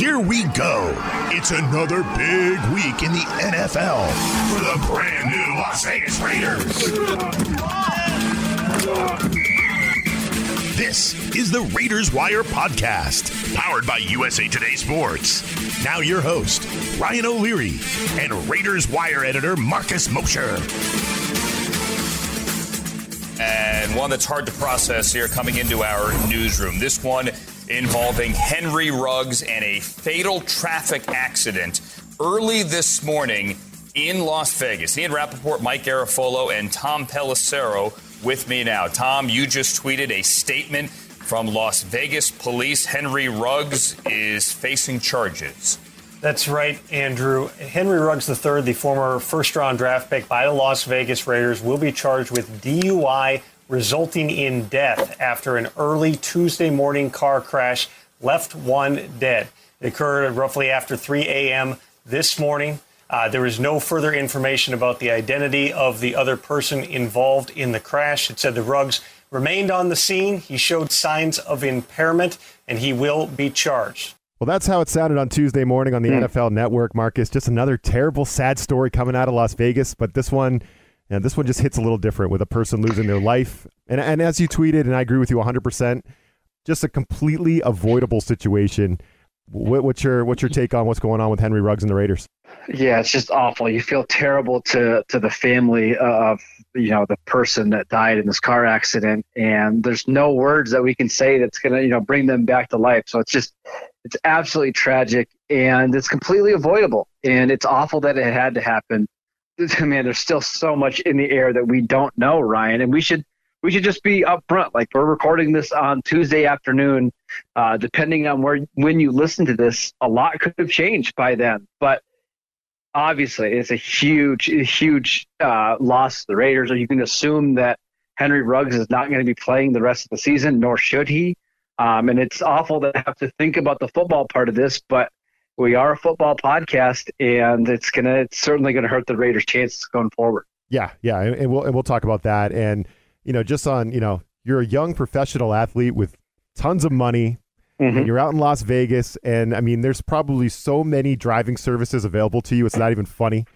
here we go. It's another big week in the NFL for the brand new Las Vegas Raiders. This is the Raiders Wire podcast, powered by USA Today Sports. Now, your host, Ryan O'Leary, and Raiders Wire editor, Marcus Mosher. And one that's hard to process here coming into our newsroom. This one involving Henry Ruggs and a fatal traffic accident early this morning in Las Vegas. Ian Rapoport, Mike Garafolo, and Tom Pelissero with me now. Tom, you just tweeted a statement from Las Vegas police. Henry Ruggs is facing charges. That's right, Andrew. Henry Ruggs III, the former first round draft pick by the Las Vegas Raiders, will be charged with DUI resulting in death after an early Tuesday morning car crash left one dead. It occurred roughly after 3 a.m. this morning. Uh, there is no further information about the identity of the other person involved in the crash. It said the Ruggs remained on the scene. He showed signs of impairment and he will be charged. Well, that's how it sounded on Tuesday morning on the mm. NFL Network, Marcus. Just another terrible, sad story coming out of Las Vegas, but this one and this one just hits a little different with a person losing their life. And, and as you tweeted, and I agree with you 100%, just a completely avoidable situation. What, what's your what's your take on what's going on with Henry Ruggs and the Raiders? Yeah, it's just awful. You feel terrible to to the family of you know the person that died in this car accident, and there's no words that we can say that's gonna you know bring them back to life. So it's just it's absolutely tragic, and it's completely avoidable, and it's awful that it had to happen. man, there's still so much in the air that we don't know, Ryan, and we should we should just be upfront. Like we're recording this on Tuesday afternoon. Uh, depending on where when you listen to this, a lot could have changed by then. But obviously, it's a huge, huge uh, loss to the Raiders. Or you can assume that Henry Ruggs is not going to be playing the rest of the season, nor should he. Um, and it's awful to have to think about the football part of this, but we are a football podcast, and it's gonna it's certainly gonna hurt the Raiders' chances going forward. Yeah, yeah, and we'll and we'll talk about that. And you know, just on you know, you're a young professional athlete with tons of money. Mm-hmm. And you're out in Las Vegas, and I mean, there's probably so many driving services available to you. It's not even funny.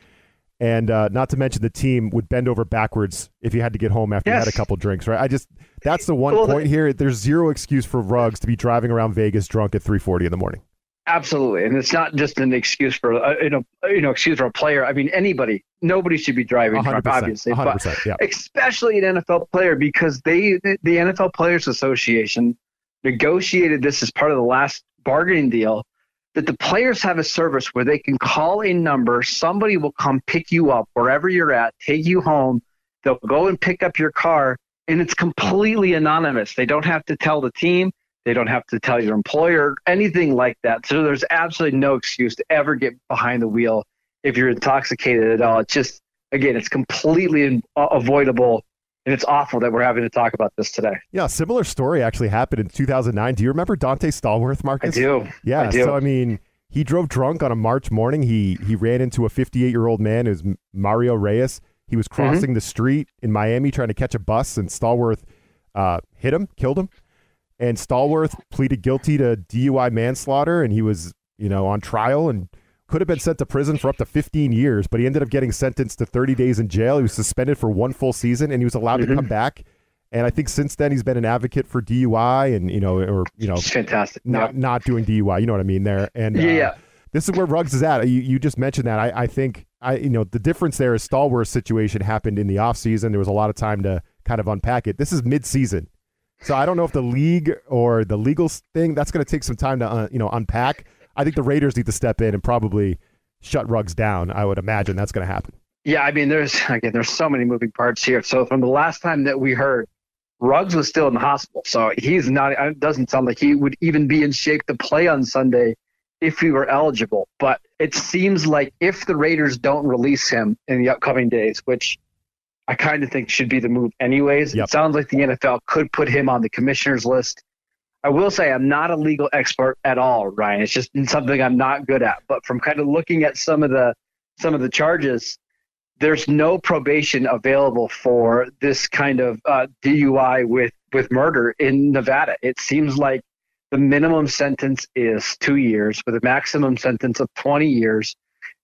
And uh, not to mention, the team would bend over backwards if you had to get home after yes. you had a couple drinks, right? I just that's the one well, point here. There's zero excuse for Ruggs to be driving around Vegas drunk at 3:40 in the morning. Absolutely, and it's not just an excuse for uh, you know you know excuse for a player. I mean anybody, nobody should be driving drunk, obviously, but yeah. especially an NFL player because they the NFL Players Association negotiated this as part of the last bargaining deal that the players have a service where they can call a number, somebody will come pick you up wherever you're at, take you home, they'll go and pick up your car, and it's completely anonymous. They don't have to tell the team they don't have to tell your employer anything like that. So there's absolutely no excuse to ever get behind the wheel if you're intoxicated at all. It's just, again, it's completely avoidable. And it's awful that we're having to talk about this today. Yeah, similar story actually happened in 2009. Do you remember Dante Stallworth, Marcus? I do. Yeah. I do. So, I mean, he drove drunk on a March morning. He he ran into a 58 year old man. Was Mario Reyes. He was mm-hmm. crossing mm-hmm. the street in Miami trying to catch a bus, and Stallworth uh, hit him, killed him and Stallworth pleaded guilty to DUI manslaughter, and he was, you know, on trial and could have been sent to prison for up to 15 years, but he ended up getting sentenced to 30 days in jail. He was suspended for one full season, and he was allowed mm-hmm. to come back. And I think since then he's been an advocate for DUI, and you know, or you know, it's fantastic, not yep. not doing DUI. You know what I mean there? And yeah. Uh, this is where Ruggs is at. You, you just mentioned that. I, I think I you know the difference there is Stallworth's situation happened in the offseason. There was a lot of time to kind of unpack it. This is mid-season. So I don't know if the league or the legal thing that's going to take some time to uh, you know unpack. I think the Raiders need to step in and probably shut Ruggs down. I would imagine that's going to happen. Yeah, I mean, there's again, there's so many moving parts here. So from the last time that we heard, Ruggs was still in the hospital, so he's not. It doesn't sound like he would even be in shape to play on Sunday if he were eligible. But it seems like if the Raiders don't release him in the upcoming days, which I kind of think should be the move anyways. Yep. It sounds like the NFL could put him on the commissioner's list. I will say I'm not a legal expert at all, Ryan. It's just something I'm not good at. But from kind of looking at some of the some of the charges, there's no probation available for this kind of uh, DUI with with murder in Nevada. It seems like The minimum sentence is two years with a maximum sentence of 20 years.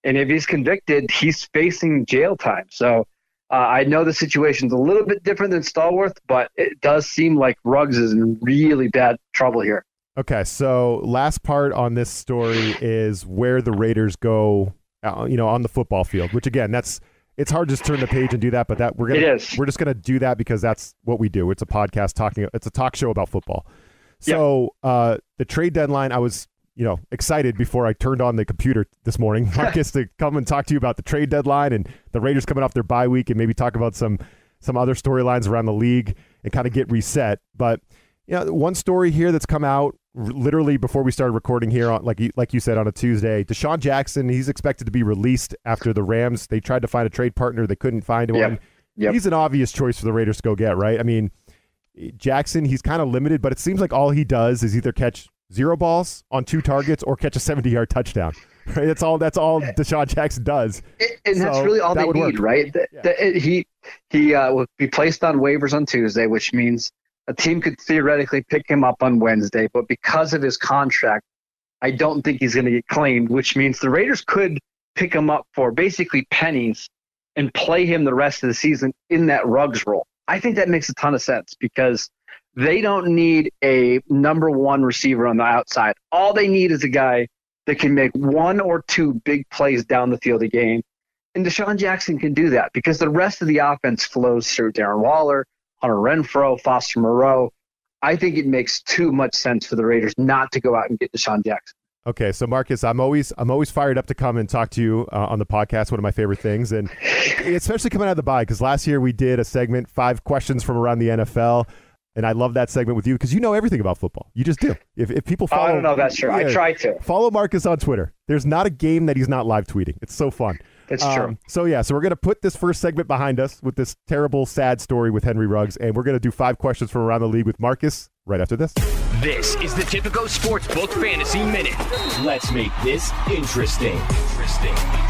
And if he's convicted, he's facing jail time. So uh, I know the situation's a little bit different than Stallworth, but it does seem like Ruggs is in really bad trouble here. Okay, so last part on this story is where the Raiders go, uh, you know, on the football field. Which again, that's it's hard to just turn the page and do that, but that we're gonna It is. we're just gonna do that because that's what we do. It's a podcast talking. It's a talk show about football. So uh, the trade deadline, I was you know excited before I turned on the computer this morning, Marcus, to come and talk to you about the trade deadline and the Raiders coming off their bye week and maybe talk about some some other storylines around the league and kind of get reset. But you know, one story here that's come out r- literally before we started recording here, on, like you, like you said on a Tuesday, DeSean Jackson, he's expected to be released after the Rams. They tried to find a trade partner, they couldn't find Yep. one. Yep. He's an obvious choice for the Raiders to go get, right? I mean, Jackson, he's kind of limited, but it seems like all he does is either catch zero balls on two targets or catch a 70-yard touchdown. Right? That's all. That's all DeSean Jackson does. and that's really all that they need, work. right? The- Yeah. the- he he uh, will be placed on waivers on Tuesday, which means a team could theoretically pick him up on Wednesday. But because of his contract, I don't think he's going to get claimed, which means the Raiders could pick him up for basically pennies and play him the rest of the season in that Ruggs role. I think that makes a ton of sense because they don't need a number one receiver on the outside. All they need is a guy that can make one or two big plays down the field a game. And DeSean Jackson can do that because the rest of the offense flows through Darren Waller, Hunter Renfrow, Foster Moreau. I think it makes too much sense for the Raiders not to go out and get DeSean Jackson. Okay, so Marcus, I'm always I'm always fired up to come and talk to you uh, on the podcast. One of my favorite things, and especially coming out of the bye, because last year we did a segment, five questions from around the NFL, and I love that segment with you because you know everything about football. You just do. If, if people follow, Oh, I don't know that's true. I try to. Follow Marcus on Twitter. There's not a game that he's not live tweeting. It's so fun. It's Um, true. So yeah, so we're gonna put this first segment behind us with this terrible, sad story with Henry Ruggs, and we're gonna do five questions from around the league with Marcus right after this. This is the Tipico Sportsbook Fantasy Minute. Let's make this interesting. Interesting.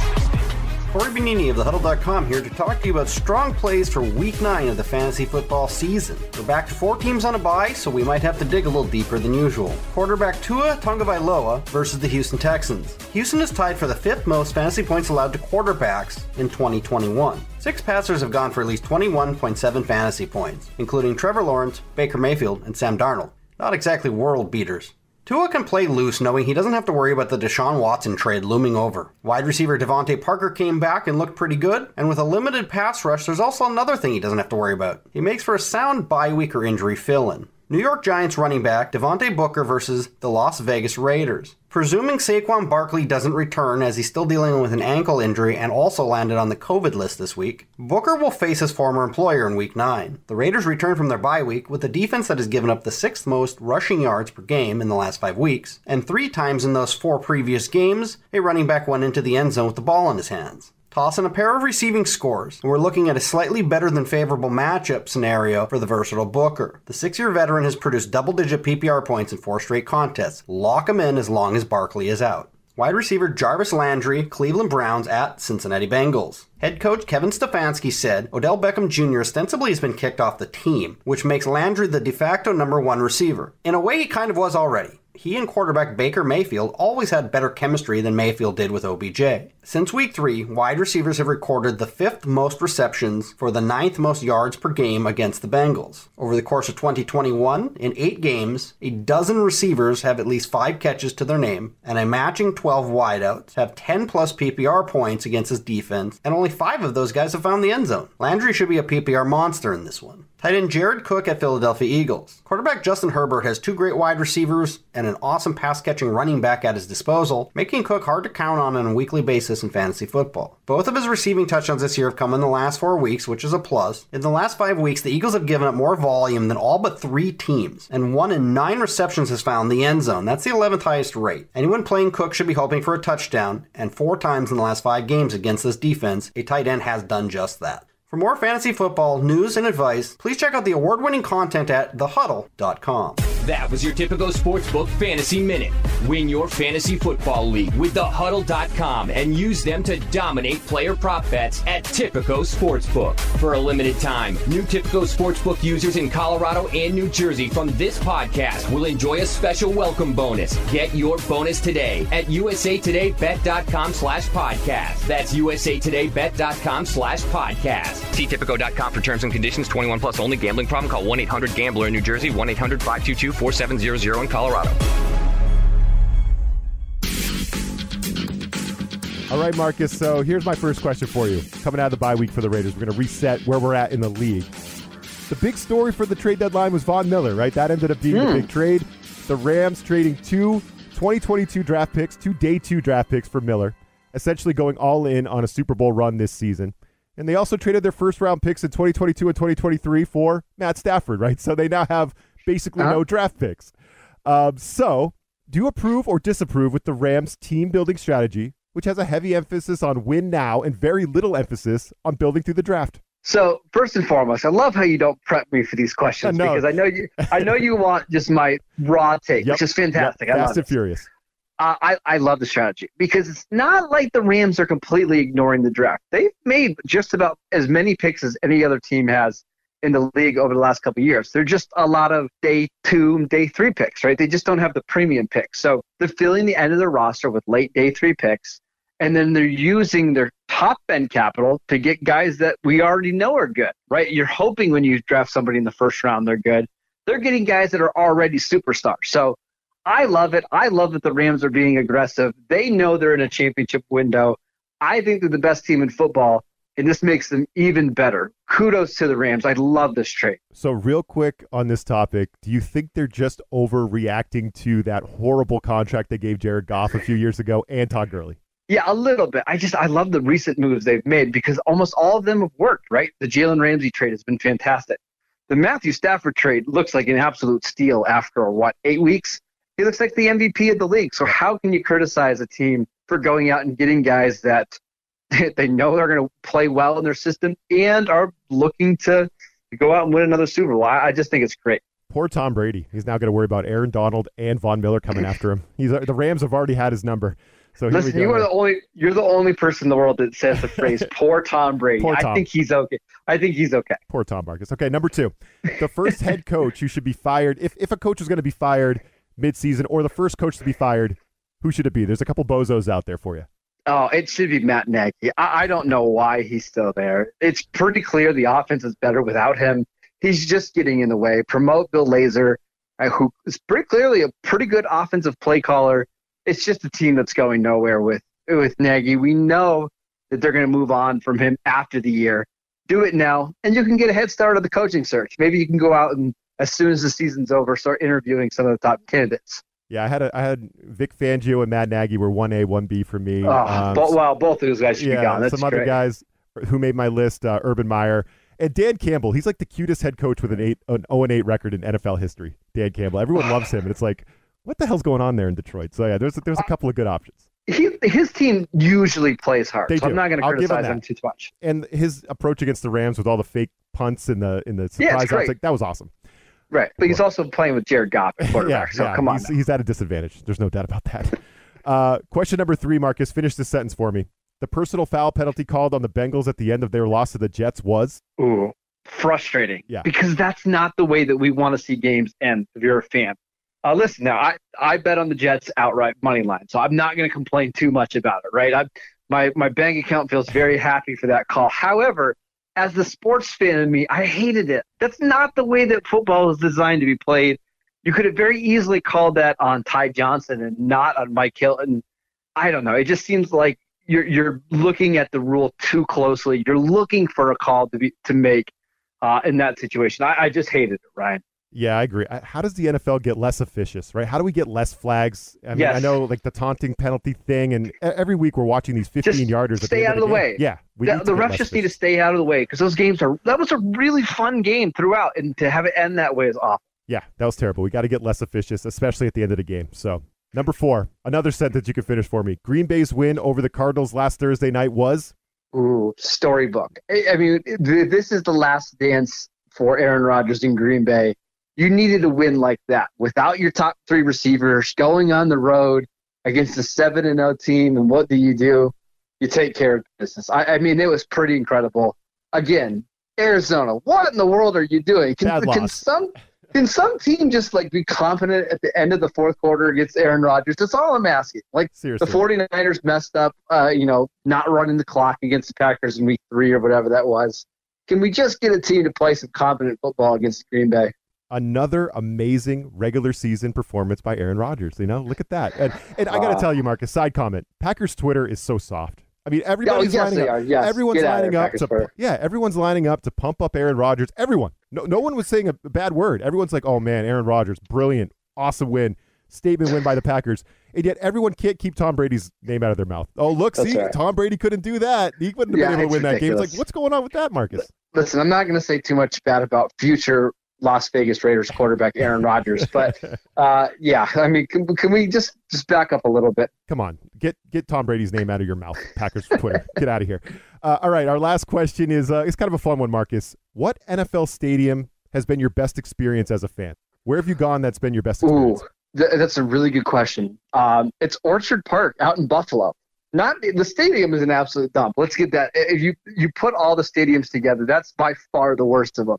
Corey Benini of thehuddle.com here to talk to you about strong plays for week 9 of the fantasy football season. We're back to four teams on a bye, so we might have to dig a little deeper than usual. Quarterback Tua Tagovailoa versus the Houston Texans. Houston is tied for the fifth most fantasy points allowed to quarterbacks in 2021. Six passers have gone for at least 21.7 fantasy points, including Trevor Lawrence, Baker Mayfield, and Sam Darnold. Not exactly world beaters. Tua can play loose knowing he doesn't have to worry about the Deshaun Watson trade looming over. Wide receiver DeVante Parker came back and looked pretty good, and with a limited pass rush, there's also another thing he doesn't have to worry about. He makes for a sound bye week or injury fill in. New York Giants running back Devontae Booker versus the Las Vegas Raiders. Presuming Saquon Barkley doesn't return as he's still dealing with an ankle injury and also landed on the COVID list this week, Booker will face his former employer in week 9. The Raiders return from their bye week with a defense that has given up the sixth most rushing yards per game in the last five weeks, and three times in those four previous games, a running back went into the end zone with the ball in his hands. Toss in a pair of receiving scores, and we're looking at a slightly better than favorable matchup scenario for the versatile Booker. The six year veteran has produced double digit PPR points in four straight contests. Lock him in as long as Barkley is out. Wide receiver Jarvis Landry, Cleveland Browns at Cincinnati Bengals. Head coach Kevin Stefanski said Odell Beckham Jr. ostensibly has been kicked off the team, which makes Landry the de facto number one receiver. In a way, he kind of was already. He and quarterback Baker Mayfield always had better chemistry than Mayfield did with OBJ. Since week three, wide receivers have recorded the fifth most receptions for the ninth most yards per game against the Bengals. Over the course of 2021, in eight games, a dozen receivers have at least five catches to their name, and a matching 12 wideouts have 10 plus PPR points against his defense, and only five of those guys have found the end zone. Landry should be a PPR monster in this one. Tight end Jared Cook at Philadelphia Eagles. Quarterback Justin Herbert has two great wide receivers and an awesome pass catching running back at his disposal, making Cook hard to count on on a weekly basis in fantasy football. Both of his receiving touchdowns this year have come in the last four weeks, which is a plus. In the last five weeks, the Eagles have given up more volume than all but three teams, and one in nine receptions has found the end zone. That's the 11th highest rate. Anyone playing Cook should be hoping for a touchdown, and four times in the last five games against this defense, a tight end has done just that. For more fantasy football news and advice, please check out the award winning content at thehuddle.com. That was your Tipico Sportsbook Fantasy Minute. Win your fantasy football league with thehuddle.com and use them to dominate player prop bets at Tipico Sportsbook. For a limited time, new Tipico Sportsbook users in Colorado and New Jersey from this podcast will enjoy a special welcome bonus. Get your bonus today at usatodaybet.com slash podcast. That's usatodaybet.com slash podcast. See Tipico.com for terms and conditions. 21 plus only. Gambling problem? Call 1-800-GAMBLER in New Jersey. 1-800-522-4700 in Colorado. All right, Marcus. So here's my first question for you. Coming out of the bye week for the Raiders, we're going to reset where we're at in the league. The big story for the trade deadline was Von Miller, right? That ended up being the hmm. big trade. The Rams trading two 2022 draft picks, two day two draft picks for Miller, essentially going all in on a Super Bowl run this season. And they also traded their first round picks in 2022 and 2023 for Matt Stafford, right? So they now have basically no draft picks. Um, so, do you approve or disapprove with the Rams' team building strategy, which has a heavy emphasis on win now and very little emphasis on building through the draft? So first and foremost, I love how you don't prep me for these questions know. because I know you. I know you want just my raw take, Yep. which is fantastic. Yep. Fast and it. furious. Uh, I I love the strategy because it's not like the Rams are completely ignoring the draft. They've made just about as many picks as any other team has in the league over the last couple years. They're just a lot of day two, day three picks, right? They just don't have the premium picks. So they're filling the end of their roster with late day three picks, and then they're using their top end capital to get guys that we already know are good, right? You're hoping when you draft somebody in the first round they're good. They're getting guys that are already superstars. So I love it. I love that the Rams are being aggressive. They know they're in a championship window. I think they're the best team in football, and this makes them even better. Kudos to the Rams. I love this trade. So, real quick on this topic, do you think they're just overreacting to that horrible contract they gave Jared Goff a few years ago and Todd Gurley? Yeah, a little bit. I just I love the recent moves they've made because almost all of them have worked, right? The Jalen Ramsey trade has been fantastic. The Matthew Stafford trade looks like an absolute steal after what, eight weeks? He looks like the MVP of the league. So how can you criticize a team for going out and getting guys that they know they're going to play well in their system and are looking to go out and win another Super Bowl? I, I just think it's great. Poor Tom Brady. He's now going to worry about Aaron Donald and Von Miller coming after him. He's the Rams have already had his number. So Listen, you are the only you're the only person in the world that says the phrase "poor Tom Brady." Poor I think he's okay. I think he's okay. Poor Tom Marcus. Okay, number two, the first head coach who should be fired. If if a coach is going to be fired midseason, or the first coach to be fired, who should it be? There's a couple bozos out there for you. Oh, it should be Matt Nagy. I, I don't know why he's still there. It's pretty clear the offense is better without him. He's just getting in the way. Promote Bill Lazor, uh, who is pretty clearly a pretty good offensive play caller. It's just a team that's going nowhere with with Nagy. We know that they're going to move on from him after the year. Do it now, and you can get a head start on the coaching search. Maybe you can go out and as soon as the season's over, start interviewing some of the top candidates. Yeah, I had a, I had Vic Fangio and Matt Nagy were one A, one B for me. Oh, Um, bo- well, both of those guys should yeah, be gone. That's some other guys who made my list: uh, Urban Meyer and Dan Campbell. He's like the cutest head coach with an eight, an zero and eight record in NFL history. Dan Campbell. Everyone loves him, and it's like, what the hell's going on there in Detroit? So yeah, there's there's a couple of good options. he, his team usually plays hard, They so do. I'm not going to him criticize that. him too much. And his approach against the Rams with all the fake punts in the in the surprise great. outs, like that was awesome. Right, but he's also playing with Jared Goff at quarterback. yeah, so yeah, come on. he's, he's at a disadvantage. There's no doubt about that. Uh, question number three, Marcus. Finish this sentence for me. The personal foul penalty called on the Bengals at the end of their loss to the Jets was Ooh, frustrating. Yeah. Because that's not the way that we want to see games end. If you're a fan, uh, listen. Now, I I bet on the Jets outright money line, so I'm not going to complain too much about it. Right, I my my bank account feels very happy for that call. However, as the sports fan in me, I hated it. That's not the way that football is designed to be played. You could have very easily called that on Ty Johnson and not on Mike Hilton. I don't know. It just seems like you're you're looking at the rule too closely. You're looking for a call to be to make uh, in that situation. I, I just hated it, Ryan. Yeah, I agree. Uh, how does the NFL get less officious, right? How do we get less flags? I mean, Yes. I know like the taunting penalty thing, and every week we're watching these 15 Just yarders. stay out of the game. way. Yeah, The, the refs just need to stay out of the way because those games are that was a really fun game throughout, and to have it end that way is awful. Yeah, that was terrible. We got to get less officious, especially at the end of the game. So, number four, another sentence you can finish for me. Green Bay's win over the Cardinals last Thursday night was Ooh, storybook. I, I mean, th- this is the last dance for Aaron Rodgers in Green Bay. You needed a win like that without your top three receivers going on the road against a 7 and 0 team. And what do you do? You take care of business. I, I mean, it was pretty incredible. Again, Arizona, what in the world are you doing? Can, Bad can loss. some can some team just like be confident at the end of the fourth quarter against Aaron Rodgers? That's all I'm asking. Like Seriously. the 49ers messed up, uh, you know, not running the clock against the Packers in week three or whatever that was. Can we just get a team to play some competent football against Green Bay? Another amazing regular season performance by Aaron Rodgers. You know, look at that. And, and I got to tell you, Marcus, side comment Packers Twitter is so soft. I mean, everybody's Oh, yes, lining up. Yes. Everyone's Get lining here, up to Twitter. yeah. Everyone's lining up to pump up Aaron Rodgers. Everyone. No, no one was saying a bad word. Everyone's like, "Oh man, Aaron Rodgers, brilliant, awesome win, statement win by the Packers." And yet everyone can't keep Tom Brady's name out of their mouth. Oh, look, That's see, right. Tom Brady couldn't do that. He wouldn't have Yeah, been able to win that game. It's like, what's going on with that, Marcus? Listen, I'm not going to say too much bad about future Las Vegas Raiders quarterback Aaron Rodgers, but uh, yeah, I mean, can, can we just just back up a little bit? Come on, get get Tom Brady's name out of your mouth, Packers Twitter. get out of here. Uh, all right, our last question is uh, it's kind of a fun one, Marcus. What NFL stadium has been your best experience as a fan? Where have you gone that's been your best Ooh, th- that's a really good question. Um, it's Orchard Park out in Buffalo. Not the stadium is an absolute dump. Let's get that. If you you put all the stadiums together, that's by far the worst of them.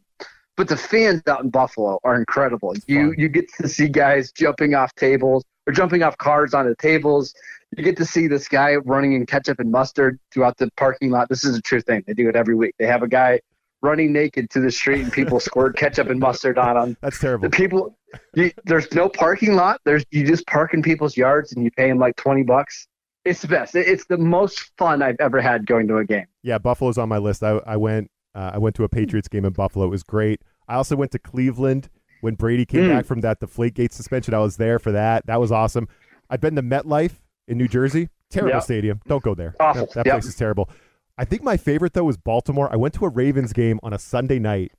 But the fans out in Buffalo are incredible. You fun. you get to see guys jumping off tables or jumping off cars onto tables. You get to see this guy running in ketchup and mustard throughout the parking lot. This is a true thing. They do it every week. They have a guy running naked to the street and people squirt ketchup and mustard on him That's terrible. the people you, there's no parking lot there's you just park in people's yards and you pay them like 20 bucks it's the best it's the most fun i've ever had going to a game Yeah, Buffalo's on my list. I, I went uh, I went to a Patriots game in Buffalo. It was great. I also went to Cleveland when Brady came Mm. back from that Deflategate suspension. I was there for that. That was awesome. I've been to MetLife in New Jersey. Terrible Yep. stadium. Don't go there. Awful. That, that Yep. place is terrible. I think my favorite though was Baltimore. I went to a Ravens game on a Sunday night.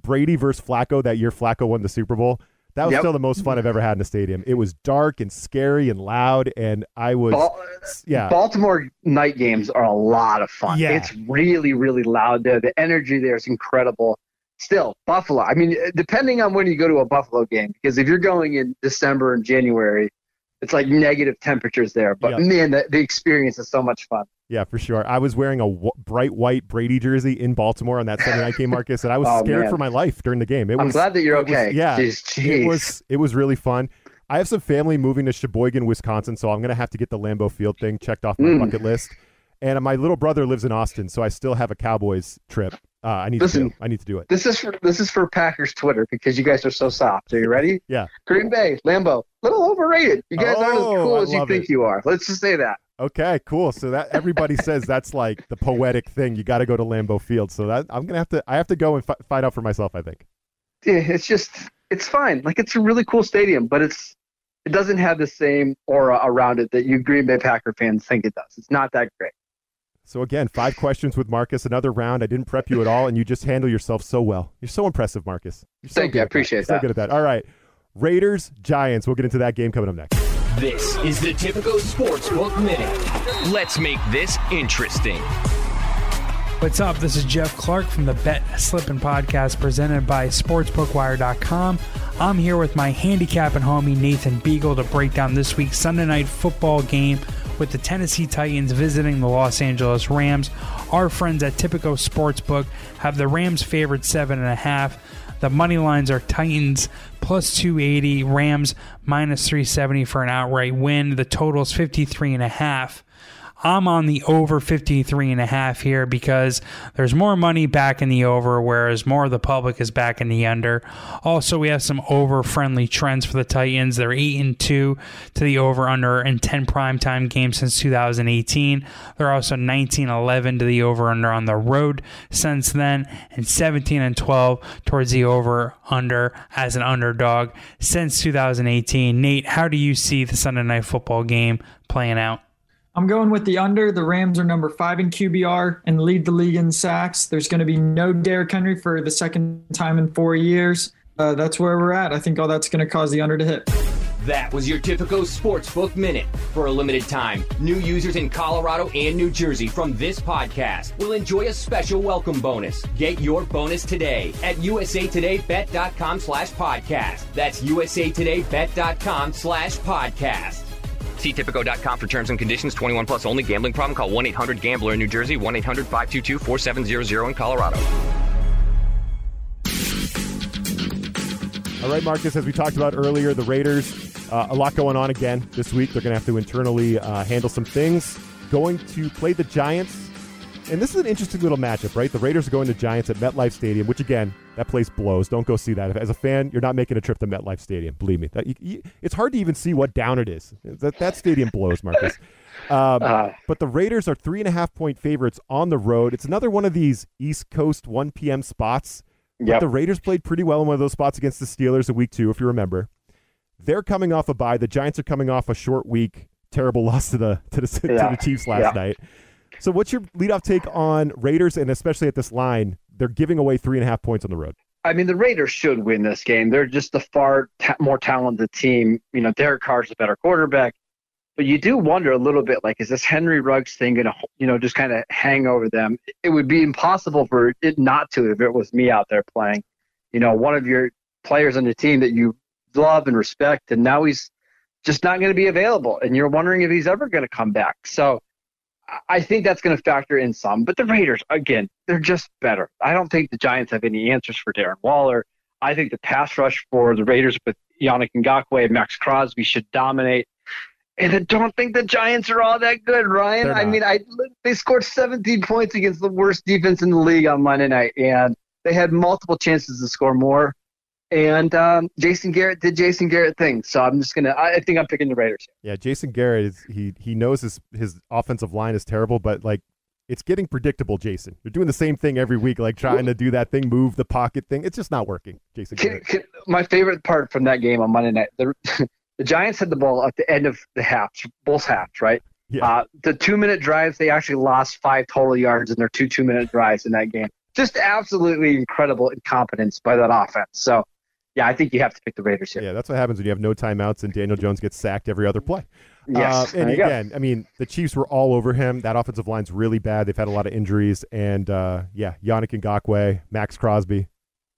Brady versus Flacco that year. Flacco won the Super Bowl. That was Yep. still the most fun I've ever had in a stadium. It was dark and scary and loud, and I was Bal- yeah. baltimore night games are a lot of fun Yeah. it's really really loud there the energy there is incredible still buffalo i mean depending on when you go to a buffalo game because if you're going in december and january it's like negative temperatures there but Yeah. man the, the experience is so much fun Yeah, for sure. I was wearing a w- bright white Brady jersey in Baltimore on that Sunday night game, Marcus, and I was Oh, scared man. for my life during the game. It i'm was glad that you're it was- okay yeah, Jeez, it was it was really fun. I have some family moving to Sheboygan, Wisconsin, so I'm gonna have to get the Lambeau Field thing checked off my Mm. bucket list. And my little brother lives in Austin, so I still have a Cowboys trip. Uh, I need to do. I need to do it. This is for this is for Packers Twitter because you guys are so soft. Are you ready? Yeah. Green Bay, Lambeau, little overrated. You guys aren't as Oh, cool I as you think it. you are. Let's just say that. Okay, cool. So that everybody says that's like the poetic thing. You got to go to Lambeau Field. So that I'm gonna have to. I have to go and fi- find out for myself. I think. Yeah, It's just it's fine. Like it's a really cool stadium, but it's it doesn't have the same aura around it that you Green Bay Packer fans think it does. It's not that great. So again, five questions with Marcus. Another round. I didn't prep you at all, and you just handle yourself so well. You're so impressive, Marcus. You're so Thank good you. I at appreciate You're So that. good at that. All right, Raiders, Giants. We'll get into that game coming up next. This is the Tipico Sportsbook Minute. Let's make this interesting. What's up? This is Jeff Clark from the Bet Slippin' Podcast presented by SportsBookWire.com. I'm here with my handicap and homie Nathan Beagle to break down this week's Sunday night football game with the Tennessee Titans visiting the Los Angeles Rams. Our friends at Tipico Sportsbook have the Rams favored seven and a half. The money lines are Titans plus 280, Rams minus 370 for an outright win. The total is 53 and a half. I'm on the over 53 and a half here because there's more money back in the over, whereas more of the public is back in the under. Also, we have some over friendly trends for the Titans. They're 8 and 2 to the over under in 10 primetime games since 2018. They're also 19 11 to the over under on the road since then, and 17 and 12 towards the over under as an underdog since 2018. Nate, how do you see the Sunday night football game playing out? I'm going with the under. The Rams are number five in QBR and lead the league in sacks. There's going to be no Derrick Henry for the second time in four years. Uh, that's where we're at. I think all that's going to cause the under to hit. That was your Tipico Sportsbook Minute. For a limited time, new users in Colorado and New Jersey from this podcast will enjoy a special welcome bonus. Get your bonus today at usatodaybet.com slash podcast. That's usatodaybet.com slash podcast. See Tipico.com for terms and conditions. 21 plus only. Gambling problem? Call 1-800-GAMBLER in New Jersey. 1-800-522-4700 in Colorado. All right, Marcus, as we talked about earlier, the Raiders, uh, a lot going on again this week. They're going to have to internally uh, handle some things. Going to play the Giants. And this is an interesting little matchup, right? The Raiders are going to Giants at MetLife Stadium, which, again, that place blows. Don't go see that. As a fan, you're not making a trip to MetLife Stadium. Believe me. That, you, you, it's hard to even see what down it is. That, that stadium blows, Marcus. Um, uh, but the Raiders are three and a half point favorites on the road. It's another one of these East Coast 1 p.m. spots Yep. the Raiders played pretty well in one of those spots against the Steelers a week two, if you remember. They're coming off a bye. The Giants are coming off a short week, terrible loss to the to the, yeah. to the Chiefs last yeah. night. So, what's your leadoff take on Raiders, and especially at this line? They're giving away three and a half points on the road. I mean, the Raiders should win this game. They're just the far ta- more talented team. You know, Derek Carr's a better quarterback. But you do wonder a little bit, like, is this Henry Ruggs thing going to, you know, just kind of hang over them? It would be impossible for it not to if it was me out there playing. You know, one of your players on the team that you love and respect, and now he's just not going to be available, and you're wondering if he's ever going to come back. So I think that's going to factor in some. But the Raiders, again, they're just better. I don't think the Giants have any answers for Darren Waller. I think the pass rush for the Raiders with Yannick Ngakoue and Maxx Crosby should dominate. And I don't think the Giants are all that good, Ryan. I mean, I they scored 17 points against the worst defense in the league on Monday night, and they had multiple chances to score more. And um, Jason Garrett did Jason Garrett things, so I'm just gonna. I think I'm picking the Raiders. Yeah, Jason Garrett is he he knows his his offensive line is terrible, but like it's getting predictable, Jason. You're doing the same thing every week, like trying to do that thing, move the pocket thing. It's just not working, Jason. Can, can, my favorite part from that game on Monday night, the the Giants had the ball at the end of the half, both halves, right? Yeah. Uh, the two minute drives, they actually lost five total yards in their two two minute drives in that game. Just absolutely incredible incompetence by that offense. So, yeah, I think you have to pick the Raiders here. Yeah, that's what happens when you have no timeouts and Daniel Jones gets sacked every other play. Yes. Uh, and again, go. I mean, the Chiefs were all over him. That offensive line's really bad. They've had a lot of injuries. And uh, yeah, Yannick Ngakoue, Maxx Crosby,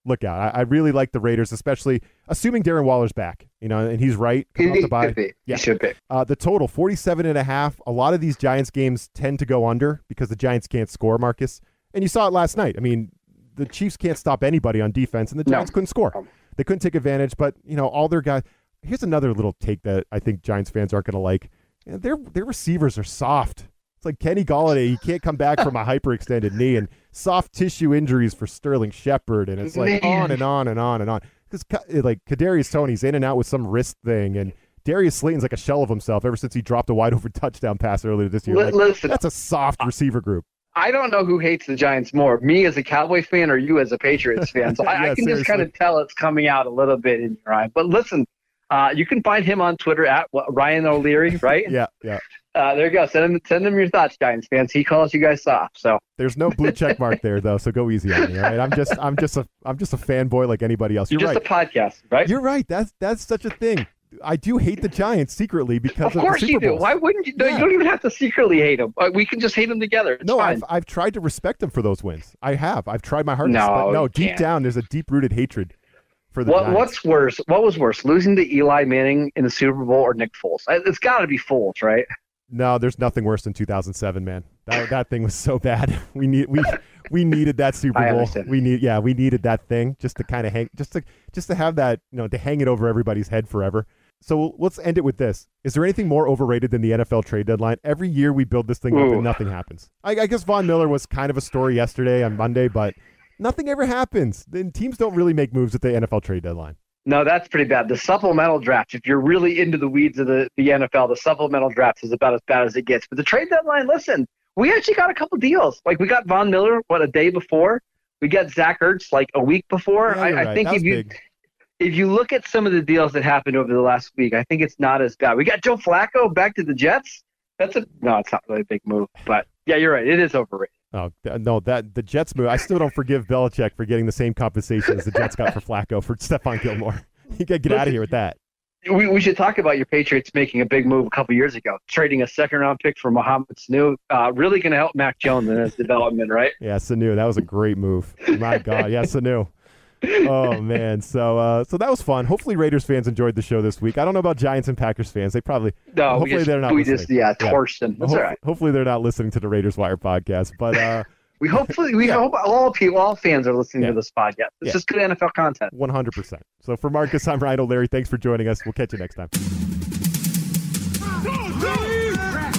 look out. I, I, really like the Raiders, especially assuming Darren Waller's back, you know, and he's right. He, he should be. Yeah. He should be. Uh, the total, 47 and a half. A lot of these Giants games tend to go under because the Giants can't score, Marcus. And you saw it last night. I mean, the Chiefs can't stop anybody on defense, and the Giants no. couldn't score. They couldn't take advantage, but, you know, all their guys. Here's another little take that I think Giants fans aren't going to like. Their, their receivers are soft. It's like Kenny Golladay. He can't come back from a hyperextended knee. And soft tissue injuries for Sterling Shepard, and it's like Man. on and on and on and on. Because eh, like Kadarius Toney's in and out with some wrist thing, and Darius Slayton's like a shell of himself ever since he dropped a wide open touchdown pass earlier this year. Like, Listen, that's a soft receiver group. I don't know who hates the Giants more, me as a Cowboy fan or you as a Patriots fan. So I, yeah, I can seriously. just kind of tell it's coming out a little bit in your eye. But listen, uh, you can find him on Twitter at what, Ryan O'Leary, right? yeah, yeah. Uh, there you go. Send him, send him your thoughts, Giants fans. He calls you guys soft. So there's no blue check mark there, though. So go easy on me. All right. I'm just, I'm just a, I'm just a fanboy like anybody else. You're, You're just right. a podcast, right? You're right. That's that's such a thing. I do hate the Giants secretly because of, of course you do. Why wouldn't you? No, yeah. you don't even have to secretly hate them. Uh, we can just hate them together. It's no, fine. I've I've tried to respect them for those wins. I have. I've tried my hardest. No, no. Deep can't. down, there's a deep rooted hatred for the. What, what's worse? What was worse, losing to Eli Manning in the Super Bowl or Nick Foles? It's got to be Foles, right? No, there's nothing worse than 2007, man. That that thing was so bad. We need we we needed that Super Bowl. We need yeah, we needed that thing just to kind of hang just to just to have that, you know, to hang it over everybody's head forever. So let's end it with this. Is there anything more overrated than the NFL trade deadline? Every year we build this thing Ooh. up and nothing happens. I, I guess Von Miller was kind of a story yesterday on Monday, but nothing ever happens. Then teams don't really make moves at the NFL trade deadline. No, that's pretty bad. The supplemental draft, if you're really into the weeds of the, the NFL, the supplemental draft is about as bad as it gets. But the trade deadline, listen, we actually got a couple deals. Like we got Von Miller, what, a day before? We got Zach Ertz like a week before. Yeah, I, right. I, think if you big. If you look at some of the deals that happened over the last week, I think it's not as bad. We got Joe Flacco back to the Jets. That's a no, it's not really a big move, but yeah, you're right. It is overrated. Oh no, that the Jets move. I still don't forgive Belichick for getting the same compensation as the Jets got for Flacco for Stephon Gilmore. You got to get out of here with that. we, we should talk about your Patriots making a big move a couple years ago, trading a second round pick for Mohamed Sanu. Uh, really going to help Mac Jones in his development, right? Yeah, Sanu. That was a great move. My God. Yeah, Sanu. Oh man, so uh, so that was fun. Hopefully, Raiders fans enjoyed the show this week. I don't know about Giants and Packers fans; they probably no. Hopefully, just, they're not. We listening. just yeah, torched them. That's Ho- all right. Hopefully, they're not listening to the Raiders Wire podcast. But uh, we hopefully we hope all people, all fans are listening Yeah. to this podcast. It's Yeah. just good NFL content. one hundred percent. So for Marcus, I'm Ryan O'Leary. Thanks for joining us. We'll catch you next time.